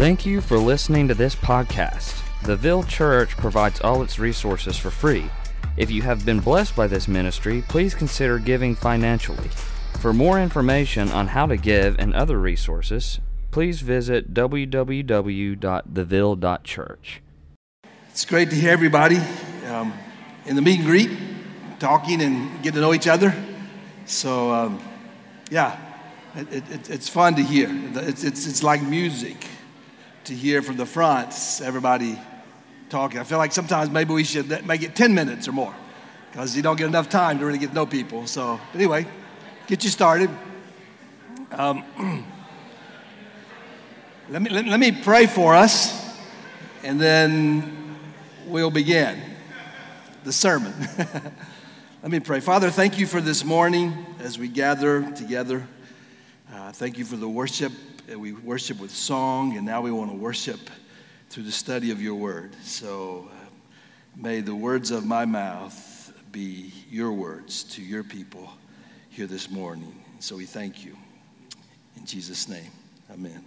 Thank you for listening to this podcast. The Ville Church provides all its resources for free. If you have been blessed by this ministry, please consider giving financially. For more information on how to give and other resources, please visit www.theville.church. It's great to hear everybody um, in the meet and greet, talking and getting to know each other. So, um, yeah, it, it, it's fun to hear. It's, it's, it's like music to hear from the front, everybody talking. I feel like sometimes maybe we should make it 10 minutes or more because you don't get enough time to really get to know people. So, anyway, get you started. Um, let, me, let, let me pray for us and then we'll begin the sermon. let me pray. Father, thank you for this morning as we gather together. Uh, thank you for the worship we worship with song, and now we want to worship through the study of your word. So uh, may the words of my mouth be your words to your people here this morning. So we thank you. In Jesus' name, amen.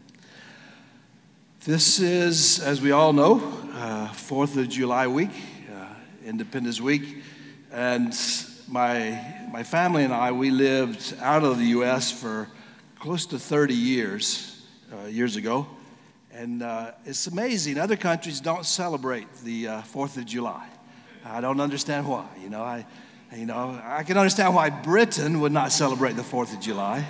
This is, as we all know, uh, 4th of July week, uh, Independence Week. And my, my family and I, we lived out of the U.S. for close to 30 years uh, years ago. And uh, it's amazing. Other countries don't celebrate the uh, Fourth of July. I don't understand why. You know, I, you know, I can understand why Britain would not celebrate the Fourth of July,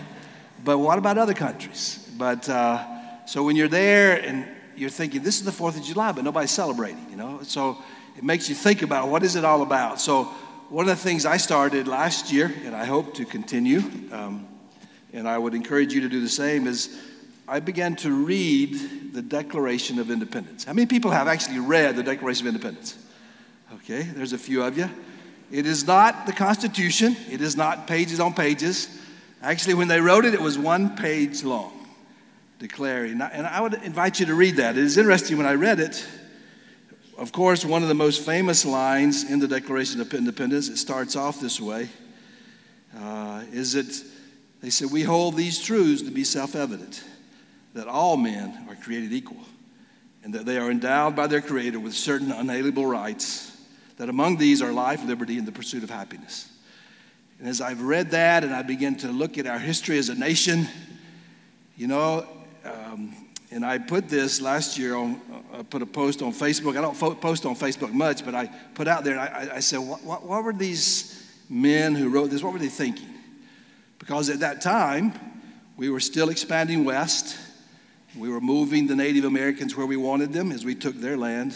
but what about other countries? But uh, so when you're there and you're thinking this is the Fourth of July, but nobody's celebrating. You know, so it makes you think about what is it all about. So one of the things I started last year, and I hope to continue, um, and I would encourage you to do the same, is I began to read the Declaration of Independence. How many people have actually read the Declaration of Independence? Okay, there's a few of you. It is not the Constitution, it is not pages on pages. Actually, when they wrote it, it was one page long, declaring. And I would invite you to read that. It is interesting when I read it. Of course, one of the most famous lines in the Declaration of Independence, it starts off this way, uh, is it, they said, We hold these truths to be self evident that all men are created equal and that they are endowed by their Creator with certain unalienable rights, that among these are life, liberty, and the pursuit of happiness. And as I've read that and I begin to look at our history as a nation, you know, um, and I put this last year on, I uh, put a post on Facebook. I don't fo- post on Facebook much, but I put out there I, I said, what, what, what were these men who wrote this, what were they thinking? Because at that time, we were still expanding west. We were moving the Native Americans where we wanted them as we took their land.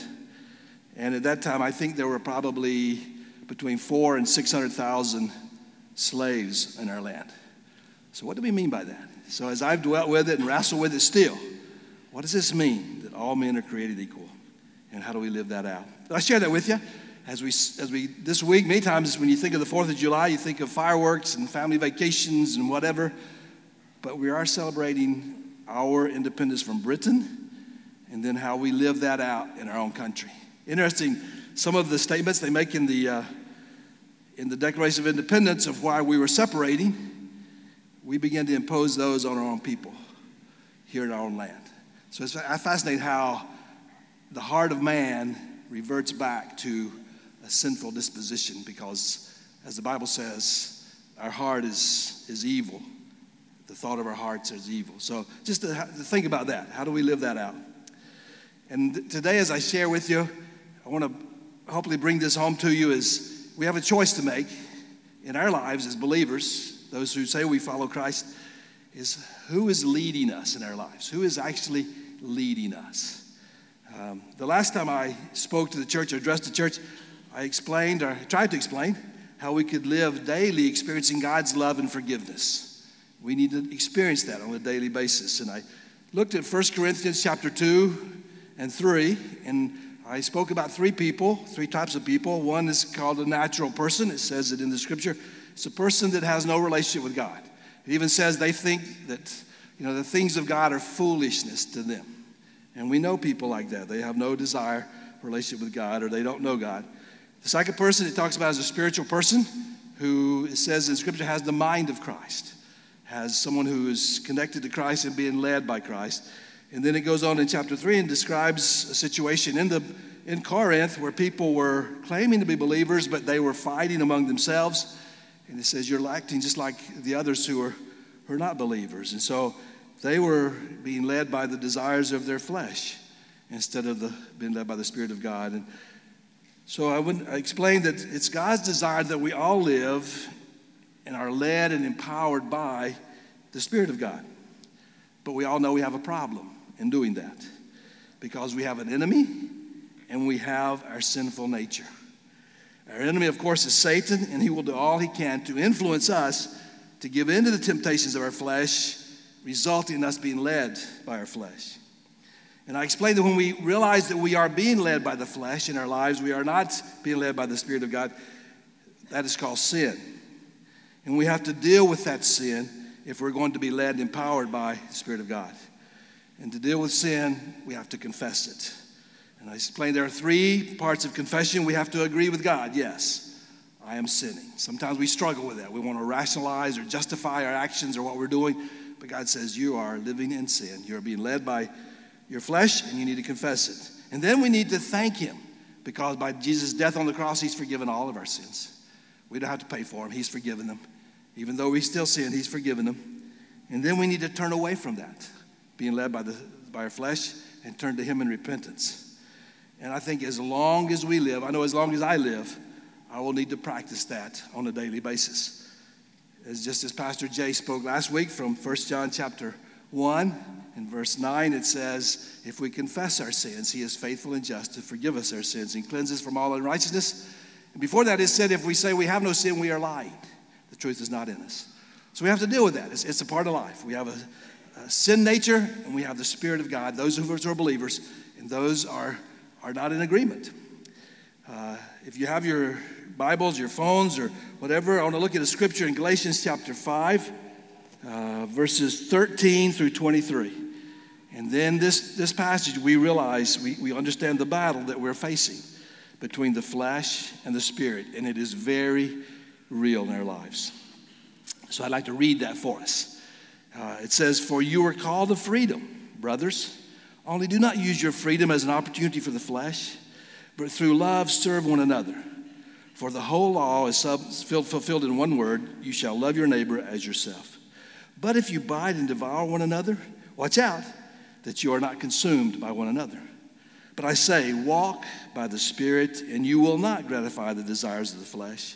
And at that time, I think there were probably between four and 600,000 slaves in our land. So, what do we mean by that? So, as I've dwelt with it and wrestled with it still, what does this mean that all men are created equal? And how do we live that out? I share that with you. As we, as we, this week, many times when you think of the 4th of July, you think of fireworks and family vacations and whatever. But we are celebrating our independence from Britain and then how we live that out in our own country. Interesting, some of the statements they make in the, uh, in the Declaration of Independence of why we were separating, we began to impose those on our own people here in our own land. So it's fascinating how the heart of man reverts back to a sinful disposition because, as the Bible says, our heart is, is evil the thought of our hearts is evil. So just to, to think about that. How do we live that out? And today, as I share with you, I want to hopefully bring this home to you is we have a choice to make in our lives as believers, those who say we follow Christ, is who is leading us in our lives? Who is actually leading us? Um, the last time I spoke to the church or addressed the church, I explained or tried to explain how we could live daily experiencing God's love and forgiveness. We need to experience that on a daily basis. And I looked at 1 Corinthians chapter 2 and 3, and I spoke about three people, three types of people. One is called a natural person. It says it in the scripture. It's a person that has no relationship with God. It even says they think that, you know, the things of God are foolishness to them. And we know people like that. They have no desire relationship with God or they don't know God. The second person it talks about is a spiritual person who it says in scripture has the mind of Christ has someone who is connected to Christ and being led by Christ. And then it goes on in chapter 3 and describes a situation in, the, in Corinth where people were claiming to be believers, but they were fighting among themselves. And it says, You're acting just like the others who are, who are not believers. And so they were being led by the desires of their flesh instead of the, being led by the Spirit of God. And so I, would, I explained that it's God's desire that we all live and are led and empowered by the Spirit of God. But we all know we have a problem in doing that because we have an enemy and we have our sinful nature. Our enemy, of course, is Satan, and he will do all he can to influence us to give in to the temptations of our flesh, resulting in us being led by our flesh. And I explained that when we realize that we are being led by the flesh in our lives, we are not being led by the Spirit of God, that is called sin. And we have to deal with that sin if we're going to be led and empowered by the Spirit of God. And to deal with sin, we have to confess it. And I explained there are three parts of confession. We have to agree with God, yes, I am sinning. Sometimes we struggle with that. We want to rationalize or justify our actions or what we're doing. But God says, You are living in sin. You're being led by your flesh, and you need to confess it. And then we need to thank Him because by Jesus' death on the cross, He's forgiven all of our sins. We don't have to pay for them, He's forgiven them. Even though we still sin, He's forgiven them. And then we need to turn away from that, being led by, the, by our flesh, and turn to Him in repentance. And I think as long as we live, I know as long as I live, I will need to practice that on a daily basis. As just as Pastor Jay spoke last week from 1 John chapter 1, in verse 9, it says, If we confess our sins, he is faithful and just to forgive us our sins and cleanse us from all unrighteousness. And before that, it said, If we say we have no sin, we are lying. The truth is not in us. So we have to deal with that. It's, it's a part of life. We have a, a, sin nature and we have the Spirit of God. Those of us who are believers, and those are, are not in agreement. Uh, if you have your Bibles, your phones, or whatever, I want to look at a scripture in Galatians chapter 5, uh, verses 13 through 23. And then this, this passage, we realize, we, we understand the battle that we're facing between the flesh and the spirit, and it is very real in our lives. So I'd like to read that for us. Uh, it says, For you are called to freedom, brothers. Only do not use your freedom as an opportunity for the flesh, but through love serve one another. For the whole law is fulfilled in one word you shall love your neighbor as yourself. But if you bite and devour one another, watch out that you are not consumed by one another. But I say, walk by the Spirit, and you will not gratify the desires of the flesh.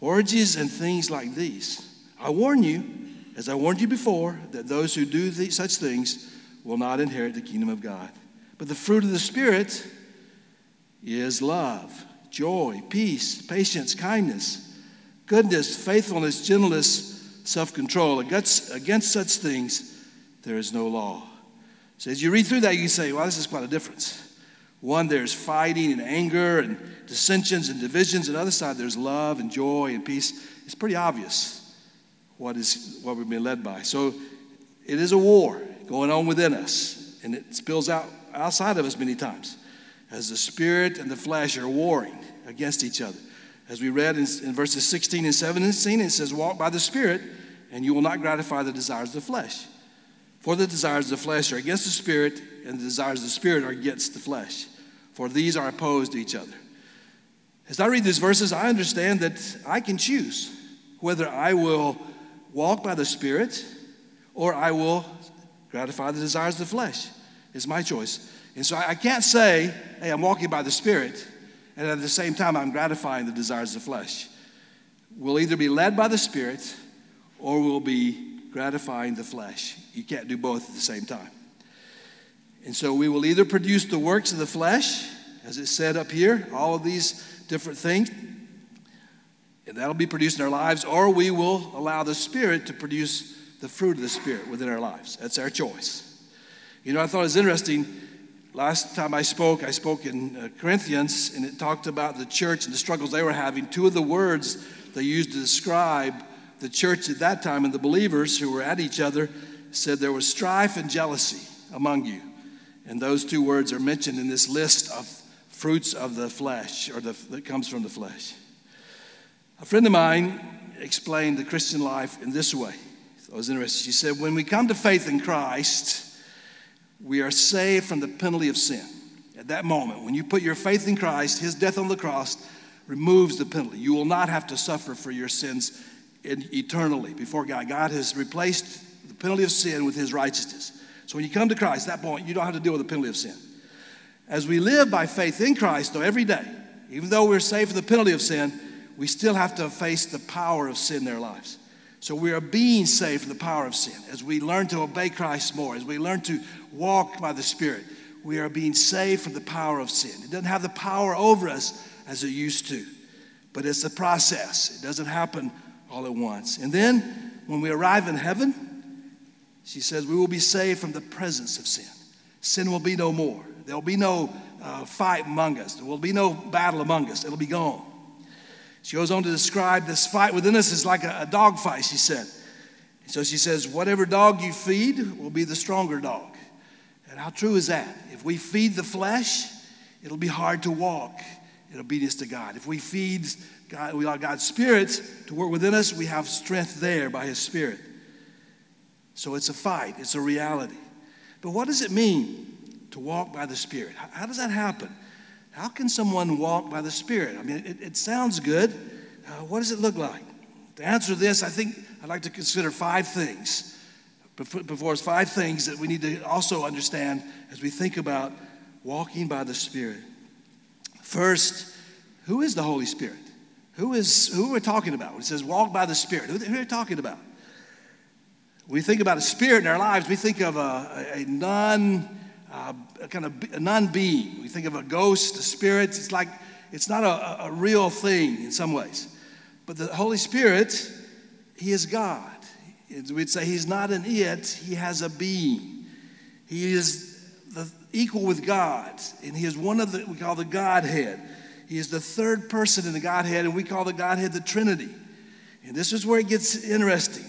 orgies, and things like these. I warn you, as I warned you before, that those who do such things will not inherit the kingdom of God. But the fruit of the Spirit is love, joy, peace, patience, kindness, goodness, faithfulness, gentleness, self control. Against, against such things, there is no law. So as you read through that, you say, well, this is quite a difference. One, there's fighting and anger and dissensions and divisions. On the other side, there's love and joy and peace. It's pretty obvious what is what we've been led by. So it is a war going on within us, and it spills out outside of us many times as the spirit and the flesh are warring against each other. As we read in, in verses 16 and 17, it says, Walk by the Spirit, and you will not gratify the desires of the flesh. For the desires of the flesh are against the Spirit, and the desires of the Spirit are against the flesh. For these are opposed to each other as I read these verses, I understand that I can choose whether I will walk by the Spirit or I will gratify the desires of the flesh. It's my choice. And so I can't say, hey, I'm walking by the Spirit, and at the same time, I'm gratifying the desires of the flesh. We'll either be led by the Spirit or we'll be gratifying the flesh. You can't do both at the same time. And so we will either produce the works of the flesh, as it said up here, all of these different things. And that'll be produced in our lives, or we will allow the Spirit to produce the fruit of the Spirit within our lives. That's our choice. You know, I thought it was interesting. Last time I spoke, I spoke in uh, Corinthians, and it talked about the church and the struggles they were having. Two of the words they used to describe the church at that time and the believers who were at each other said there was strife and jealousy among you. And those two words are mentioned in this list of fruits of the flesh, or the, that comes from the flesh. A friend of mine explained the Christian life in this way. I was interested. She said, When we come to faith in Christ, we are saved from the penalty of sin. At that moment, when you put your faith in Christ, his death on the cross removes the penalty. You will not have to suffer for your sins eternally before God. God has replaced the penalty of sin with his righteousness. So when you come to Christ, at that point, you don't have to deal with the penalty of sin. As we live by faith in Christ, though, every day, even though we're saved from the penalty of sin, we still have to face the power of sin in their lives. So we are being saved from the power of sin. As we learn to obey Christ more, as we learn to walk by the Spirit, we are being saved from the power of sin. It doesn't have the power over us as it used to, but it's a process. It doesn't happen all at once. And then when we arrive in heaven, she says, we will be saved from the presence of sin. Sin will be no more. There'll be no uh, fight among us. There will be no battle among us. It'll be gone. She goes on to describe this fight within us is like a, a dog fight, she said. So she says, whatever dog you feed will be the stronger dog. And how true is that? If we feed the flesh, it'll be hard to walk in obedience to God. If we feed God, we allow God's Spirit to work within us, we have strength there by His Spirit. So it's a fight, it's a reality. But what does it mean to walk by the Spirit? How, how does that happen? How can someone walk by the Spirit? I mean, it, it sounds good. Uh, what does it look like? To answer this, I think I'd like to consider five things. Before us, five things that we need to also understand as we think about walking by the Spirit. First, who is the Holy Spirit? Who is who we're we talking about? When it says walk by the Spirit, who, who are we talking about? When we think about a spirit in our lives, we think of a, a non uh, a kind of non-being. We think of a ghost, a spirit. It's like it's not a, a real thing in some ways. But the Holy Spirit, He is God. We'd say He's not an it, He has a being. He is the equal with God, and He is one of the we call the Godhead. He is the third person in the Godhead, and we call the Godhead the Trinity. And this is where it gets interesting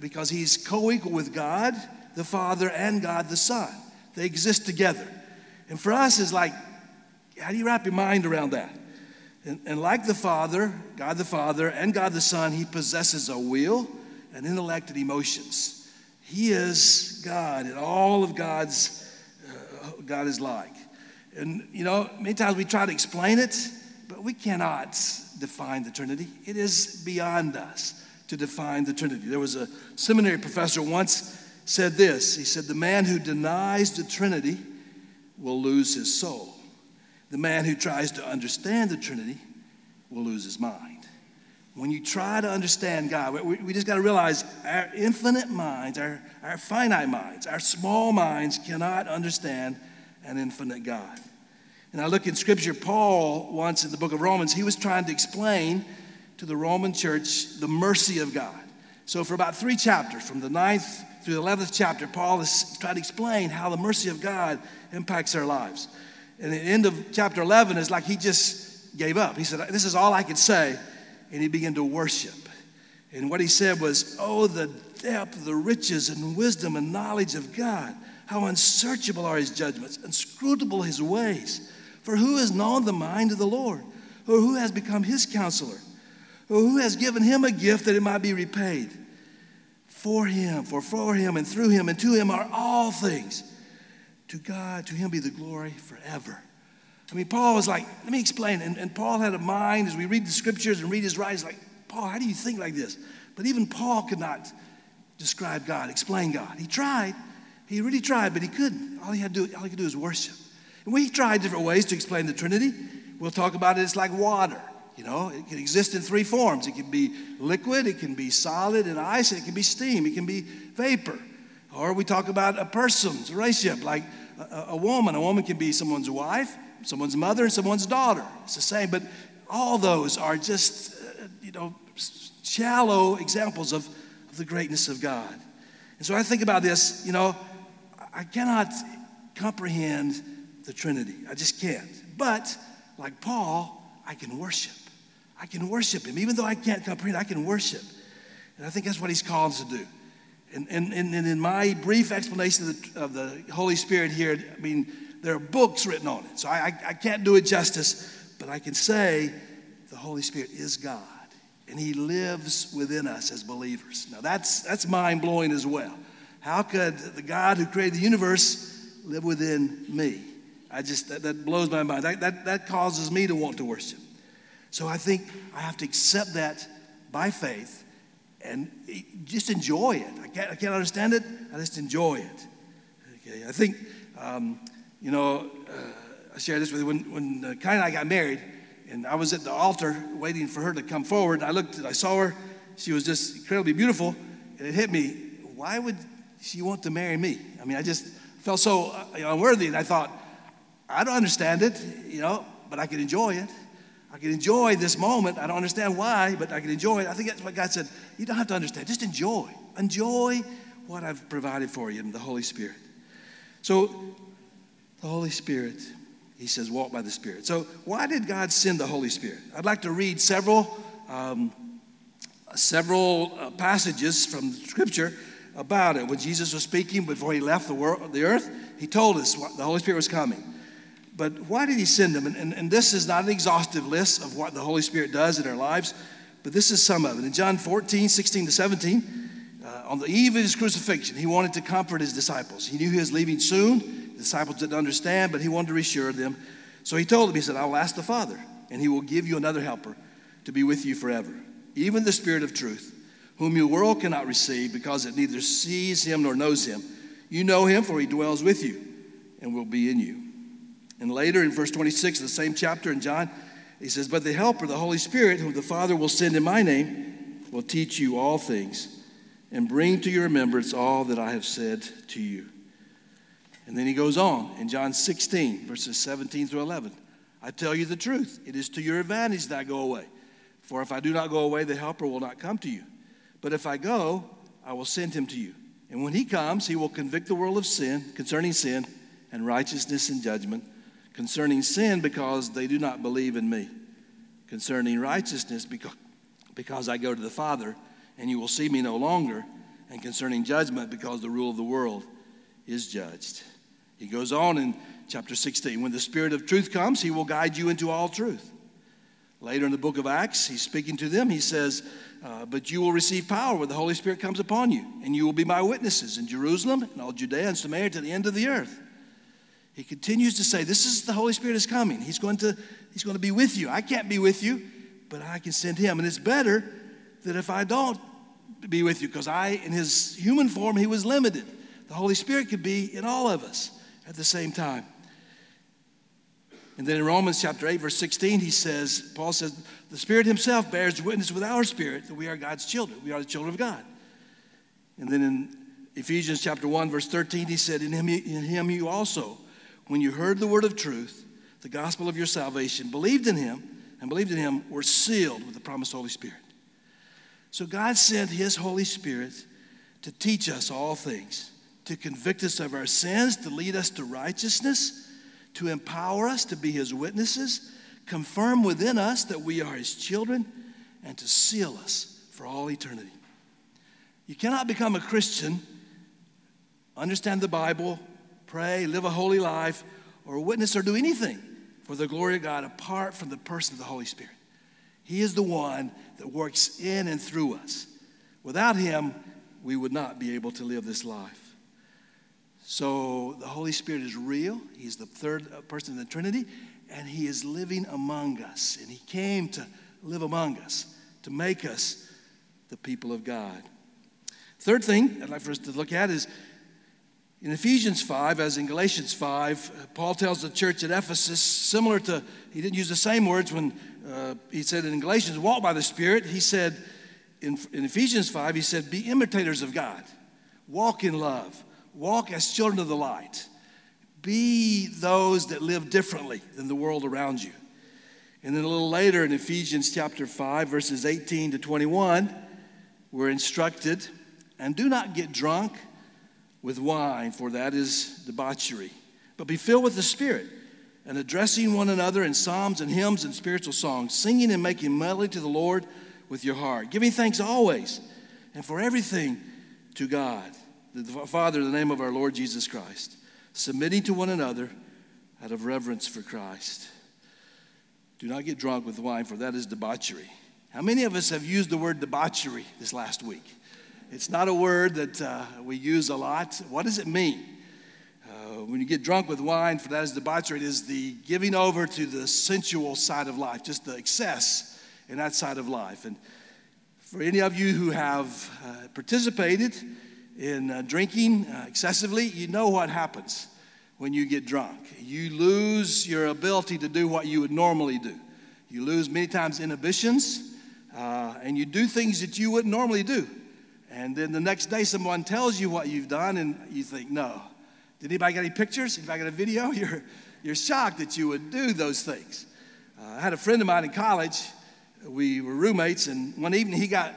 because he's co equal with God the Father and God the Son. They exist together. And for us, it's like, how do you wrap your mind around that? And, and like the Father, God the Father, and God the Son, he possesses a will and intellect and emotions. He is God, and all of God's uh, God is like. And you know, many times we try to explain it, but we cannot define the Trinity. It is beyond us to define the Trinity. There was a seminary professor once said this. He said, The man who denies the Trinity will lose his soul. The man who tries to understand the Trinity will lose his mind. When you try to understand God, we, we just got to realize our infinite minds, our, our finite minds, our small minds cannot understand an infinite God. And I look in Scripture, Paul, once in the book of Romans, he was trying to explain to the Roman church the mercy of God. So, for about three chapters, from the ninth through the 11th chapter, Paul is trying to explain how the mercy of God impacts our lives. And the end of chapter 11 is like he just gave up. He said, This is all I could say. And he began to worship. And what he said was, Oh, the depth, the riches, and wisdom and knowledge of God. How unsearchable are his judgments, inscrutable his ways. For who has known the mind of the Lord? Or who has become his counselor? Or who has given him a gift that it might be repaid. For him, for for him, and through him, and to him are all things. To God, to him be the glory forever. I mean, Paul was like, let me explain. And, and Paul had a mind as we read the scriptures and read his writings, like, Paul, how do you think like this? But even Paul could not describe God, explain God. He tried. He really tried, but he couldn't. All he had to do, all he could do is worship. And we tried different ways to explain the Trinity. We'll talk about it. It's like water. You know, it can exist in three forms. It can be liquid, it can be solid and ice, it can be steam, it can be vapor. Or we talk about a person's relationship, like a, a woman. A woman can be someone's wife, someone's mother, and someone's daughter. It's the same, but all those are just, uh, you know, shallow examples of, of the greatness of God. And so I think about this, you know, I cannot comprehend the Trinity. I just can't. But like Paul, I can worship. I can worship him. Even though I can't comprehend, I can worship. And I think that's what he's called us to do. And, and, and in my brief explanation of the, of the, Holy Spirit here, I mean, there are books written on it. So I, I, I can't do it justice, but I can say the Holy Spirit is God. And he lives within us as believers. Now that's, that's mind blowing as well. How could the God who created the universe live within me? I just, that, that blows my mind. That, that, that causes me to want to worship. So I think I have to accept that by faith and just enjoy it. I can't, I can't understand it, I just enjoy it. Okay, I think, um, you know, uh, I shared this with you. When, when uh, Kai and I got married, and I was at the altar waiting for her to come forward, I looked, I saw her. She was just incredibly beautiful, and it hit me. Why would she want to marry me? I mean, I just felt so uh, unworthy, and I thought, I don't understand it, you know, but I can enjoy it. I can enjoy this moment. I don't understand why, but I can enjoy it. I think that's what God said. You don't have to understand. Just enjoy. Enjoy what I've provided for you in the Holy Spirit. So, the Holy Spirit, he says, walk by the Spirit. So, why did God send the Holy Spirit? I'd like to read several, um, several uh, passages from Scripture about it. When Jesus was speaking before he left the, world, the earth, he told us the Holy Spirit was coming. But why did he send them? And, and, and, this is not an exhaustive list of what the Holy Spirit does in our lives, but this is some of it. In John 14, 16 to 17, uh, on the eve of his crucifixion, he wanted to comfort his disciples. He knew he was leaving soon. The disciples didn't understand, but he wanted to reassure them. So he told them, he said, I will ask the Father, and he will give you another helper to be with you forever, even the Spirit of truth, whom your world cannot receive because it neither sees him nor knows him. You know him, for he dwells with you and will be in you. And later in verse 26 of the same chapter in John, he says, But the Helper, the Holy Spirit, whom the Father will send in my name, will teach you all things and bring to your remembrance all that I have said to you. And then he goes on in John 16, verses 17 through 11. I tell you the truth, it is to your advantage that I go away. For if I do not go away, the Helper will not come to you. But if I go, I will send him to you. And when he comes, he will convict the world of sin, concerning sin, and righteousness and judgment concerning sin because they do not believe in me, concerning righteousness because, because I go to the Father and you will see me no longer, and concerning judgment because the rule of the world is judged. He goes on in chapter 16 when the Spirit of truth comes, he will guide you into all truth. Later in the book of Acts, he's speaking to them. He says, uh, But you will receive power when the Holy Spirit comes upon you, and you will be my witnesses in Jerusalem and all Judea and Samaria to the end of the earth. He continues to say, This is the Holy Spirit is coming. He's going to, he's going to be with you. I can't be with you, but I can send him. And it's better that if I don't be with you, because I, in his human form, he was limited. The Holy Spirit could be in all of us at the same time. And then in Romans chapter 8, verse 16, he says, Paul says, the Spirit himself bears witness with our spirit that we are God's children. We are the children of God. And then in Ephesians chapter 1, verse 13, he said, In him, in him you also, when you heard the word of truth, the gospel of your salvation, believed in him, and believed in him, were sealed with the promised Holy Spirit. So God sent his Holy Spirit to teach us all things, to convict us of our sins, to lead us to righteousness, to empower us to be his witnesses, confirm within us that we are his children, and to seal us for all eternity. You cannot become a Christian, understand the Bible, pray, live a holy life, or witness or do anything for the glory of God apart from the person of the Holy Spirit. He is the one that works in and through us. Without Him, we would not be able to live this life. So the Holy Spirit is real. He's the third uh, person in the Trinity, and He is living among us. And He came to live among us, to make us the people of God. Third thing I'd like for us to look at is in Ephesians 5, as in Galatians 5, Paul tells the church at Ephesus, similar to, he didn't use the same words when uh, he said in Galatians, walk by the Spirit. He said in, in Ephesians 5, he said, be imitators of God, walk in love, walk as children of the light, be those that live differently than the world around you. And then a little later in Ephesians chapter 5, verses 18 to 21, we're instructed, and do not get drunk with wine, for that is debauchery, but be filled with the Spirit, and addressing one another in psalms and hymns and spiritual songs, singing and making melody to the Lord with your heart, giving thanks always and for everything to God, the Father, in the name of our Lord Jesus Christ, submitting to one another out of reverence for Christ. Do not get drunk with wine, for that is debauchery. How many of us have used the word debauchery this last week? It's not a word that uh, we use a lot. What does it mean? Uh, when you get drunk with wine, for that is debauchery, it is the giving over to the sensual side of life, just the excess in that side of life. And for any of you who have uh, participated in uh, drinking uh, excessively, you know what happens when you get drunk. You lose your ability to do what you would normally do. You lose many times inhibitions, uh, and you do things that you wouldn't normally do. And then the next day, someone tells you what you've done, and you think, no. Did anybody got any pictures? Anybody got a video? You're, you're shocked that you would do those things. Uh, I had a friend of mine in college. We were roommates, and one evening he got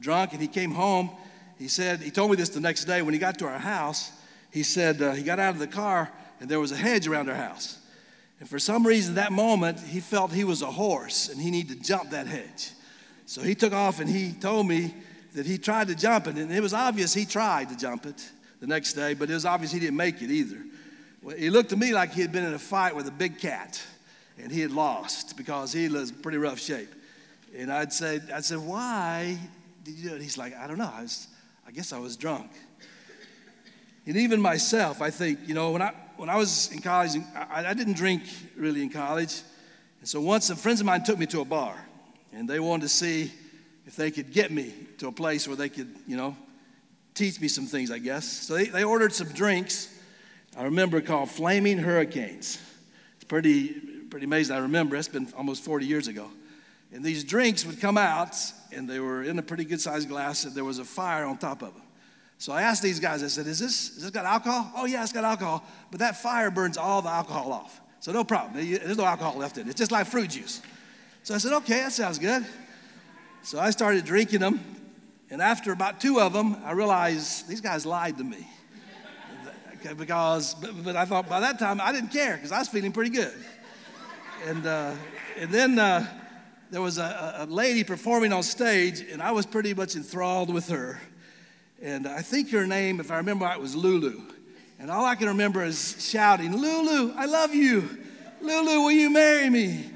drunk and he came home. He said, he told me this the next day when he got to our house. He said uh, he got out of the car and there was a hedge around our house. And for some reason, that moment, he felt he was a horse and he needed to jump that hedge. So he took off and he told me that he tried to jump it, and it was obvious he tried to jump it the next day, but it was obvious he didn't make it either. Well, he looked to me like he had been in a fight with a big cat, and he had lost because he was pretty rough shape. And I'd say, I'd say, why did you do it? He's like, I don't know. I, was, I guess I was drunk. And even myself, I think, you know, when I, when I was in college, I, I didn't drink really in college. And so once some friends of mine took me to a bar, and they wanted to see if they could get me to a place where they could, you know, teach me some things, I guess. So they, they ordered some drinks. I remember called Flaming Hurricanes. It's pretty, pretty amazing. I remember it's been almost 40 years ago. And these drinks would come out, and they were in a pretty good sized glass, and there was a fire on top of them. So I asked these guys, I said, Is this, is this got alcohol? Oh, yeah, it's got alcohol. But that fire burns all the alcohol off. So no problem. There's no alcohol left in it. It's just like fruit juice. So I said, Okay, that sounds good. So I started drinking them. And after about two of them, I realized these guys lied to me. because, but, but, I thought by that time I didn't care because I was feeling pretty good. And, uh, and then uh, there was a, a lady performing on stage, and I was pretty much enthralled with her. And I think her name, if I remember right, was Lulu. And all I can remember is shouting, Lulu, I love you. Lulu, will you marry me?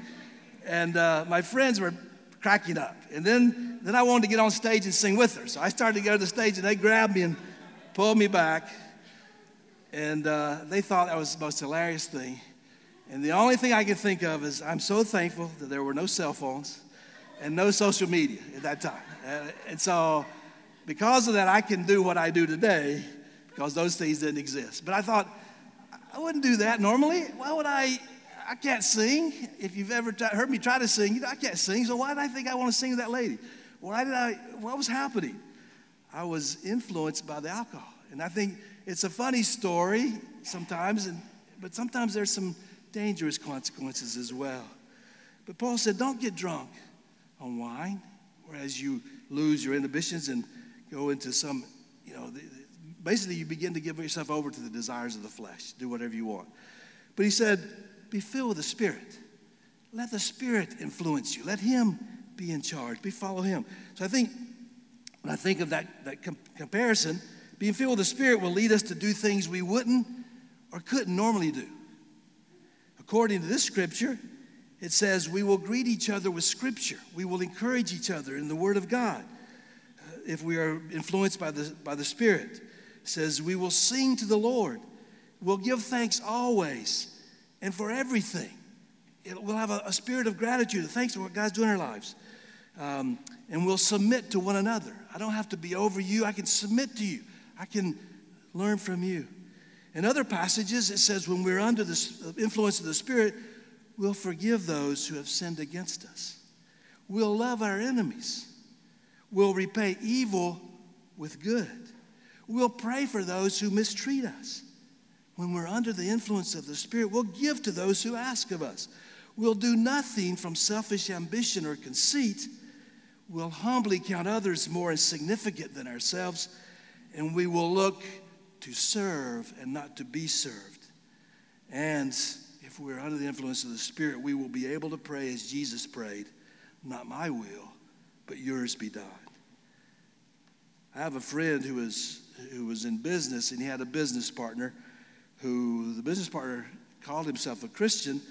And uh, my friends were cracking up. And then, then I wanted to get on stage and sing with her. So I started to go to the stage and they grabbed me and pulled me back. And uh, they thought that was the most hilarious thing. And the only thing I can think of is I'm so thankful that there were no cell phones and no social media at that time. Uh, and so, because of that, I can do what I do today because those things didn't exist. But I thought, I wouldn't do that normally. Why would I I can't sing. If you've ever t- heard me try to sing, you know, I can't sing. So why did I think I want to sing to that lady? Why did I? What was happening? I was influenced by the alcohol, and I think it's a funny story sometimes, and, but sometimes there's some dangerous consequences as well. But Paul said, don't get drunk on wine, whereas you lose your inhibitions and go into some, you know, basically you begin to give yourself over to the desires of the flesh, do whatever you want. But he said, be filled with the Spirit. Let the Spirit influence you. Let Him be in charge. Be follow Him. So I think when I think of that, that com- comparison, being filled with the Spirit will lead us to do things we wouldn't or couldn't normally do. According to this scripture, it says we will greet each other with scripture. We will encourage each other in the Word of God uh, if we are influenced by the, by the Spirit. It says we will sing to the Lord. We'll give thanks always and for everything. We'll have a, a, spirit of gratitude, thanks for what God's doing in our lives. Um, and we'll submit to one another. I don't have to be over you, I can submit to you, I can learn from you. In other passages, it says when we're under the influence of the Spirit, we'll forgive those who have sinned against us. We'll love our enemies. We'll repay evil with good. We'll pray for those who mistreat us when we're under the influence of the Spirit, we'll give to those who ask of us. We'll do nothing from selfish ambition or conceit. We'll humbly count others more insignificant than ourselves, and we will look to serve and not to be served. And if we're under the influence of the Spirit, we will be able to pray as Jesus prayed Not my will, but yours be done. I have a friend who was, who was in business, and he had a business partner who the business partner called himself a Christian,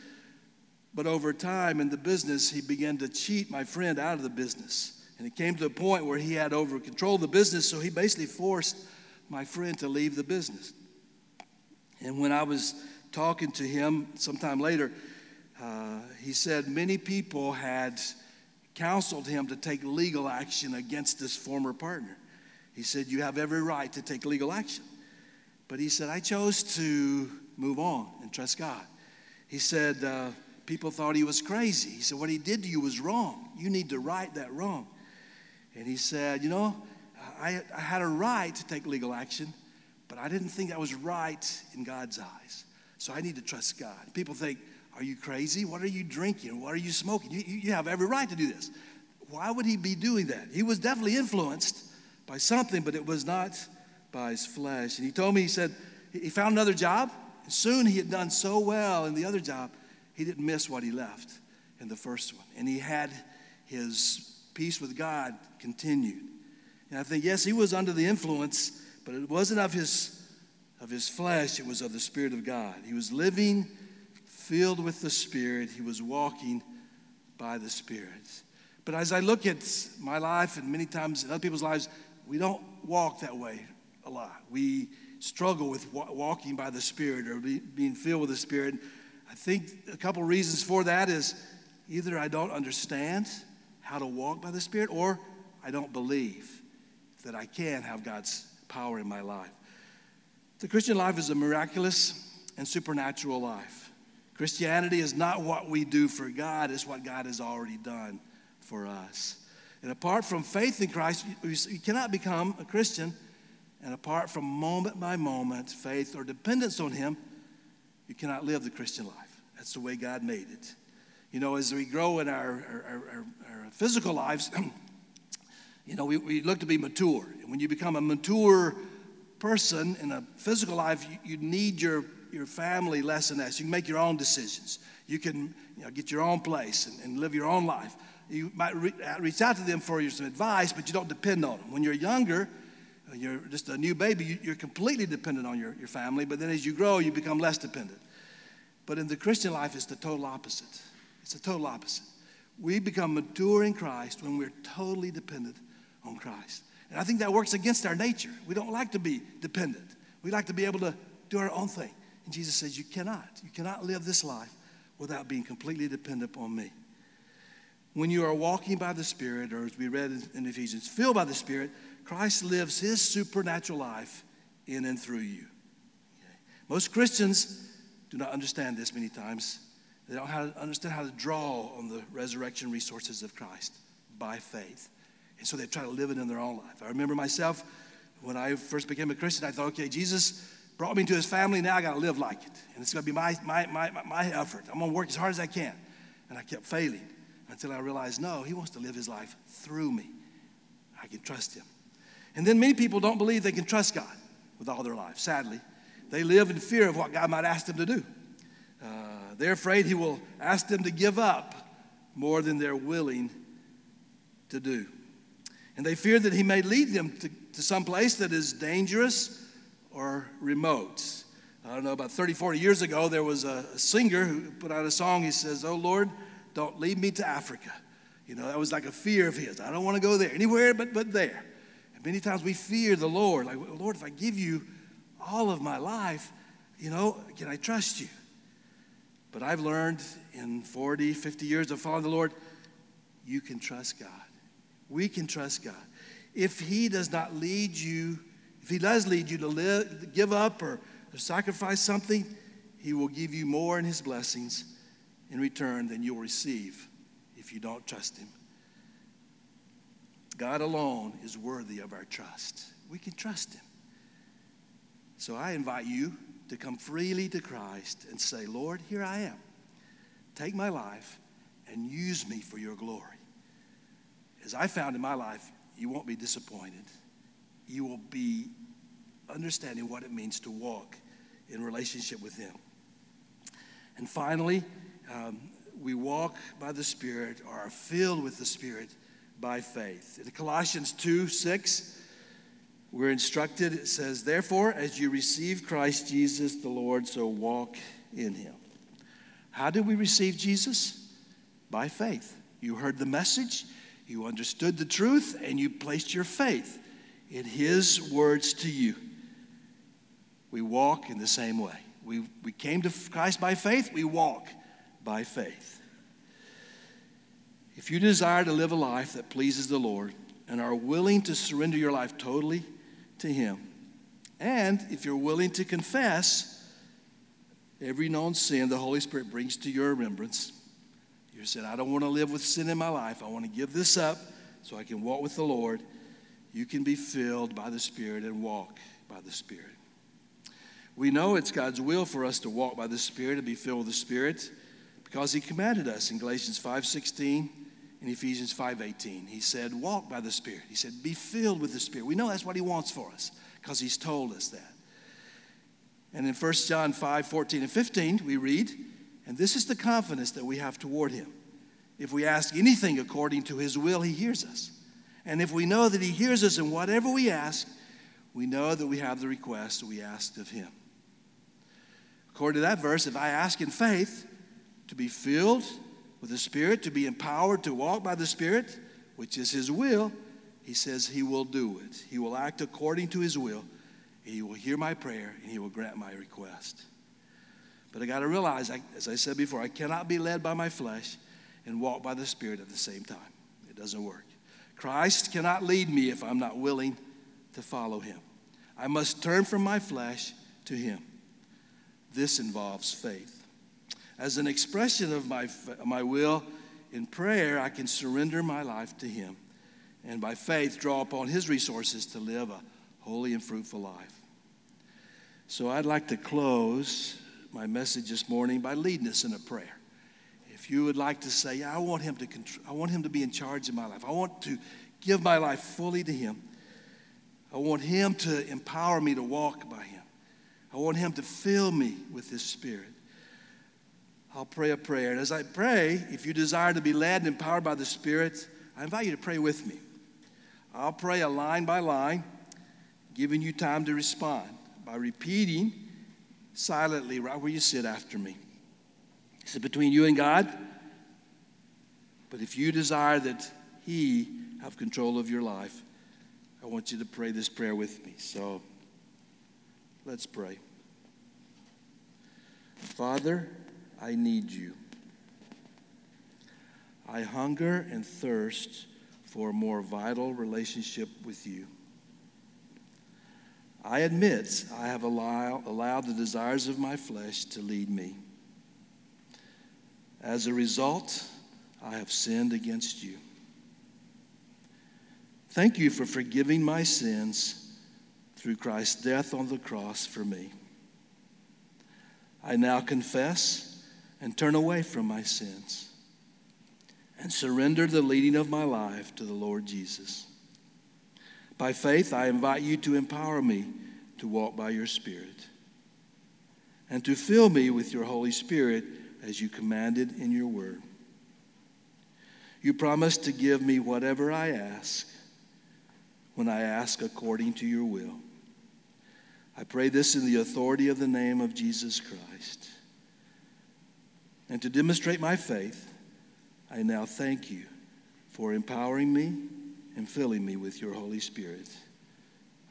but over time in the business, he began to cheat my friend out of the business. And it came to a point where he had over control the business, so he basically forced my friend to leave the business. And when I was talking to him sometime later, uh, he said many people had counseled him to take legal action against this former partner. He said, You have every right to take legal action. But he said, I chose to move on and trust God. He said, uh, People thought he was crazy. He said, What he did to you was wrong. You need to right that wrong. And he said, You know, I, I had a right to take legal action, but I didn't think that was right in God's eyes. So I need to trust God. People think, Are you crazy? What are you drinking? What are you smoking? You, you have every right to do this. Why would he be doing that? He was definitely influenced by something, but it was not by his flesh. And he told me, he said, he found another job. And soon he had done so well in the other job, he didn't miss what he left in the first one. And he had his peace with God continued. And I think, yes, he was under the influence, but it wasn't of his, of his flesh, it was of the Spirit of God. He was living filled with the Spirit, he was walking by the Spirit. But as I look at my life and many times in other people's lives, we don't walk that way a lot. We struggle with walking by the Spirit or being filled with the Spirit. I think a couple reasons for that is either I don't understand how to walk by the Spirit or I don't believe that I can have God's power in my life. The Christian life is a miraculous and supernatural life. Christianity is not what we do for God, it's what God has already done for us. And apart from faith in Christ, you cannot become a Christian. And apart from moment by moment faith or dependence on Him, you cannot live the Christian life. That's the way God made it. You know, as we grow in our, our, our, our physical lives, you know, we, we look to be mature. And when you become a mature person in a physical life, you, you need your, your family less and less. You can make your own decisions. You can you know, get your own place and, and live your own life. You might re- uh, reach out to them for some advice, but you don't depend on them. When you're younger, uh, you're just a new baby, you're completely dependent on your, your family, but then as you grow, you become less dependent. But in the Christian life, it's the total opposite. It's the total opposite. We become mature in Christ when we're totally dependent on Christ. And I think that works against our nature. We don't like to be dependent, we like to be able to do our own thing. And Jesus says, You cannot. You cannot live this life without being completely dependent upon me. When you are walking by the Spirit, or as we read in Ephesians, filled by the Spirit, Christ lives his supernatural life in and through you. Okay. Most Christians do not understand this many times. They don't understand how to draw on the resurrection resources of Christ by faith. And so they try to live it in their own life. I remember myself when I first became a Christian, I thought, okay, Jesus brought me into his family, now I got to live like it. And it's to be my, my, my, my effort. I'm going to work as hard as I can. And I kept failing until I realized, no, he wants to live his life through me. I can trust him. And then many people don't believe they can trust God with all their life, sadly. They live in fear of what God might ask them to do. Uh, they're afraid he will ask them to give up more than they're willing to do. And they fear that he may lead them to, to some place that is dangerous or remote. I don't know, about 30, 40 years ago, there was a, a singer who put out a song. He says, Oh Lord, don't lead me to Africa. You know, that was like a fear of his. I don't want to go there, anywhere but, but there. And many times we fear the Lord. Like, Lord, if I give you all of my life, you know, can I trust you? But I've learned in 40, 50 years of following the Lord, you can trust God. We can trust God. If He does not lead you, if He does lead you to live, give up or, or sacrifice something, He will give you more in His blessings in return than you'll receive if you don't trust Him. God alone is worthy of our trust. We can trust Him. So I invite you to come freely to Christ and say, Lord, here I am. Take my life and use me for your glory. As I found in my life, you won't be disappointed. You will be understanding what it means to walk in relationship with Him. And finally, um, we walk by the Spirit or are filled with the Spirit by faith. In Colossians 2 6, we're instructed, it says, Therefore, as you receive Christ Jesus the Lord, so walk in him. How did we receive Jesus? By faith. You heard the message, you understood the truth, and you placed your faith in his words to you. We walk in the same way. We, we came to Christ by faith, we walk by faith. If you desire to live a life that pleases the Lord and are willing to surrender your life totally to Him, and if you're willing to confess every known sin the Holy Spirit brings to your remembrance, you said, I don't want to live with sin in my life. I want to give this up so I can walk with the Lord. You can be filled by the Spirit and walk by the Spirit. We know it's God's will for us to walk by the Spirit and be filled with the Spirit because He commanded us in Galatians 5:16 in Ephesians 5:18. He said, "Walk by the Spirit." He said, "Be filled with the Spirit." We know that's what he wants for us because he's told us that. And in 1 John 5, 14 and 15, we read, and this is the confidence that we have toward him. If we ask anything according to his will, he hears us. And if we know that he hears us in whatever we ask, we know that we have the request we asked of him. According to that verse, if I ask in faith to be filled with the Spirit, to be empowered to walk by the Spirit, which is His will, He says He will do it. He will act according to His will. He will hear my prayer and He will grant my request. But I got to realize, as I said before, I cannot be led by my flesh and walk by the Spirit at the same time. It doesn't work. Christ cannot lead me if I'm not willing to follow Him. I must turn from my flesh to Him. This involves faith. As an expression of my, my will in prayer, I can surrender my life to Him and by faith draw upon His resources to live a holy and fruitful life. So I'd like to close my message this morning by leading us in a prayer. If you would like to say, I want him to I want him to be in charge of my life. I want to give my life fully to him. I want him to empower me to walk by him. I want him to fill me with his spirit. I'll pray a prayer. And as I pray, if you desire to be led and empowered by the Spirit, I invite you to pray with me. I'll pray a line by line, giving you time to respond by repeating silently right where you sit after me. It's between you and God. But if you desire that He have control of your life, I want you to pray this prayer with me. So let's pray. Father, I need you. I hunger and thirst for a more vital relationship with you. I admit I have allow, allowed the desires of my flesh to lead me. As a result, I have sinned against you. Thank you for forgiving my sins through Christ's death on the cross for me. I now confess and turn away from my sins and surrender the leading of my life to the Lord Jesus. By faith, I invite you to empower me to walk by your Spirit and to fill me with your Holy Spirit as you commanded in your word. You promise to give me whatever I ask when I ask according to your will. I pray this in the authority of the name of Jesus Christ. And to demonstrate my faith, I now thank you for empowering me and filling me with your Holy Spirit.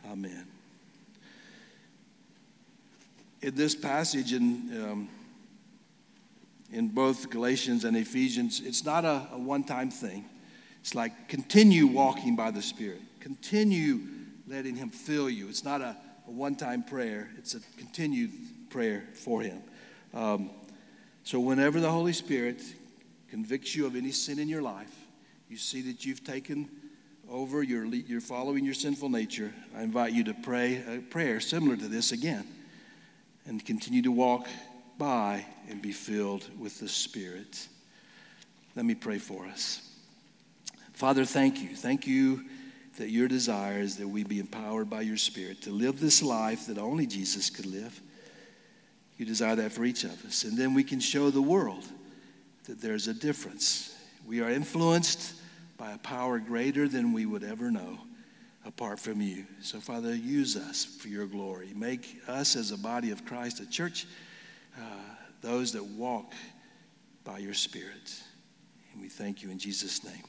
Amen. In this passage in, um, in both Galatians and Ephesians, it's not a, a one time thing. It's like continue walking by the Spirit, continue letting Him fill you. It's not a, a one time prayer, it's a continued prayer for Him. Um, so, whenever the Holy Spirit convicts you of any sin in your life, you see that you've taken over, you're, you're following your sinful nature, I invite you to pray a prayer similar to this again and continue to walk by and be filled with the Spirit. Let me pray for us. Father, thank you. Thank you that your desire is that we be empowered by your Spirit to live this life that only Jesus could live. You desire that for each of us. And then we can show the world that there's a difference. We are influenced by a power greater than we would ever know apart from you. So, Father, use us for your glory. Make us as a body of Christ, a church, uh, those that walk by your Spirit. And we thank you in Jesus' name.